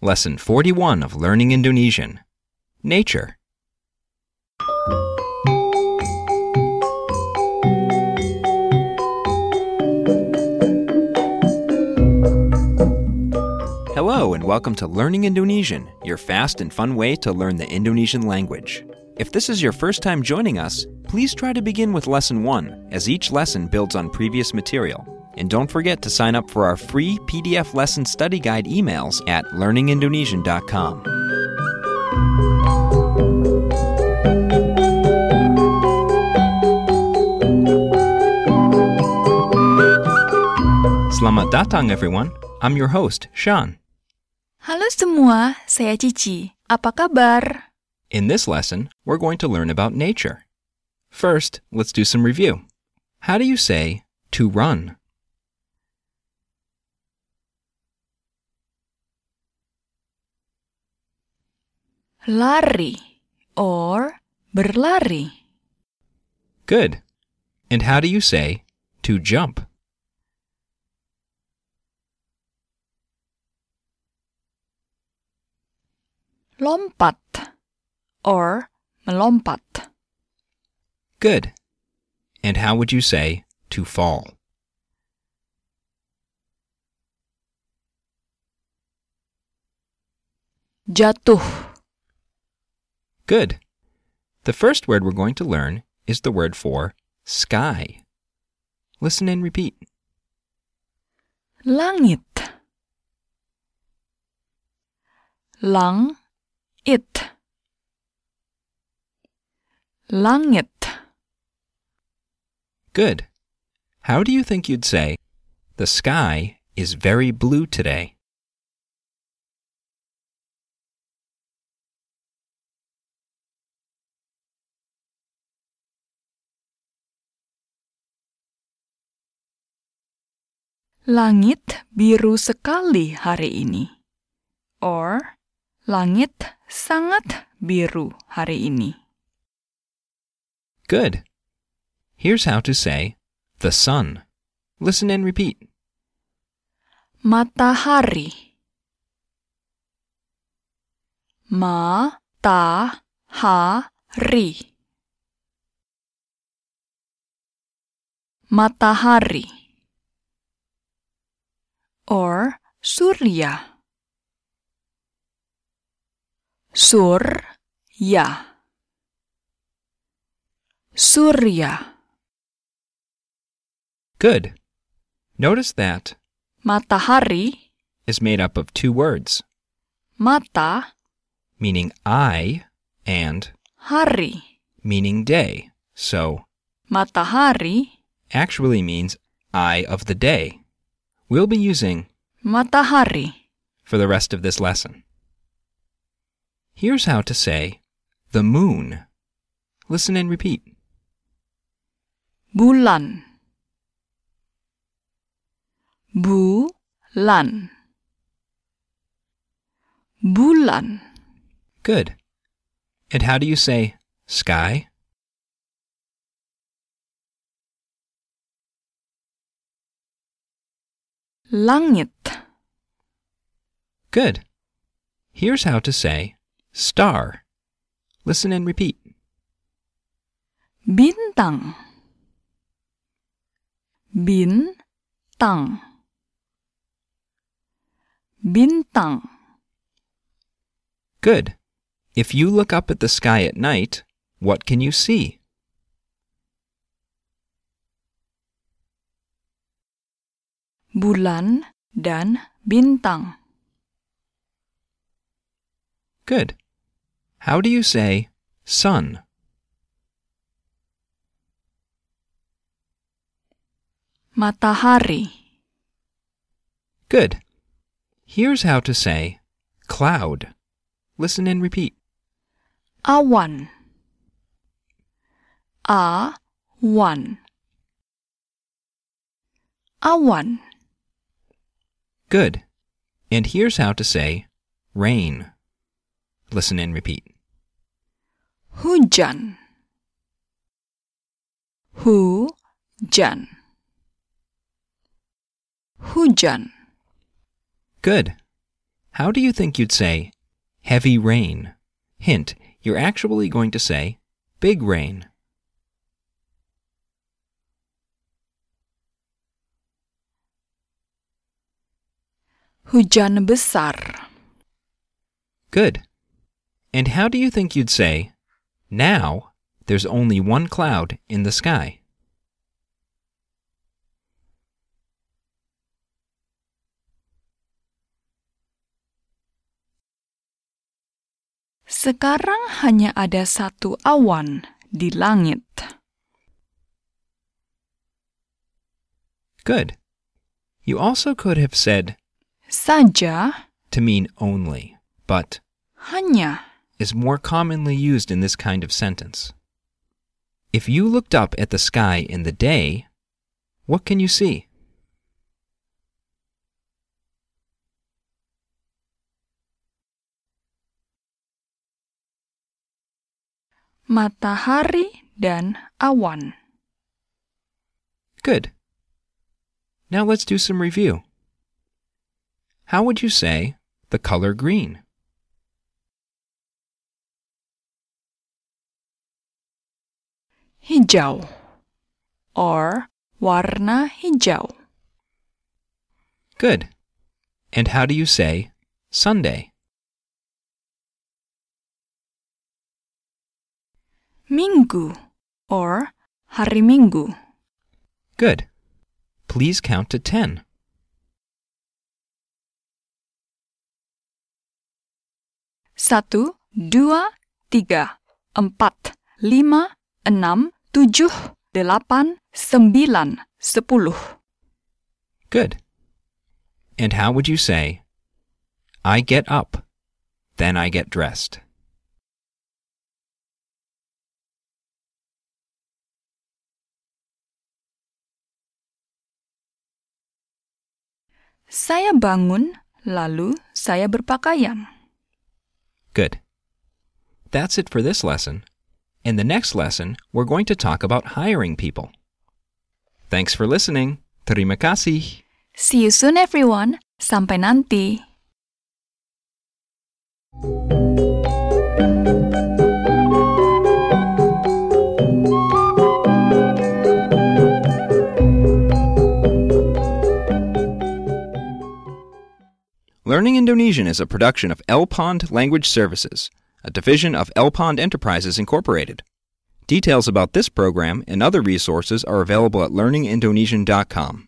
Lesson 41 of Learning Indonesian Nature. Hello, and welcome to Learning Indonesian, your fast and fun way to learn the Indonesian language. If this is your first time joining us, please try to begin with Lesson 1, as each lesson builds on previous material. And don't forget to sign up for our free PDF lesson study guide emails at learningindonesian.com. Selamat datang, everyone. I'm your host, Sean. Halo semua, saya Cici. Apa kabar? In this lesson, we're going to learn about nature. First, let's do some review. How do you say to run? Lari or berlari. Good. And how do you say to jump? Lompat or melompat. Good. And how would you say to fall? Jatuh. Good. The first word we're going to learn is the word for sky. Listen and repeat. Langit. Lang it. Langit. Good. How do you think you'd say, the sky is very blue today? Langit biru sekali hari ini. Or, langit sangat biru hari ini. Good. Here's how to say the sun. Listen and repeat. Matahari. Ma-ta-ha-ri. Matahari. Or Surya. Surya. Surya. Good. Notice that Matahari, is made up of two words, mata, meaning eye, and hari. meaning day. So, Matahari, actually means eye of the day. We'll be using matahari. for the rest of this lesson. Here's how to say the moon. Listen and repeat. Bulan. Bulan. Bulan. Good. And how do you say sky? Langit. Good. Here's how to say star. Listen and repeat. Bintang. Bintang. Bintang. Good. If you look up at the sky at night, what can you see? Bulan dan bintang. Good. How do you say sun? Matahari. Good. Here's how to say cloud. Listen and repeat. Awan. Awan. Awan. Good. And here's how to say rain. Listen and repeat. Hujan. Hujan. Hujan. Good. How do you think you'd say heavy rain? Hint, you're actually going to say big rain. Hujan besar. Good. And how do you think you'd say, now there's only one cloud in the sky? Sekarang hanya ada satu awan di langit. Good. You also could have said Saja, to mean only, but hanya. is more commonly used in this kind of sentence. If you looked up at the sky in the day, what can you see? Matahari dan awan. Good. Now let's do some review. How would you say the color green? Hijau. Or warna hijau. Good. And how do you say Sunday? Minggu. Or hari Minggu. Good. Please count to ten. Satu, dua, tiga, empat, lima, enam, tujuh, delapan, sembilan, sepuluh. Good. And how would you say, I get up, then I get dressed? Saya bangun, lalu saya berpakaian. Good. That's it for this lesson. In the next lesson, we're going to talk about hiring people. Thanks for listening. Terima kasih. See you soon everyone. Sampai nanti. Learning Indonesian is a production of El Pond Language Services, a division of El Pond Enterprises Incorporated. Details about this program and other resources are available at learningindonesian.com.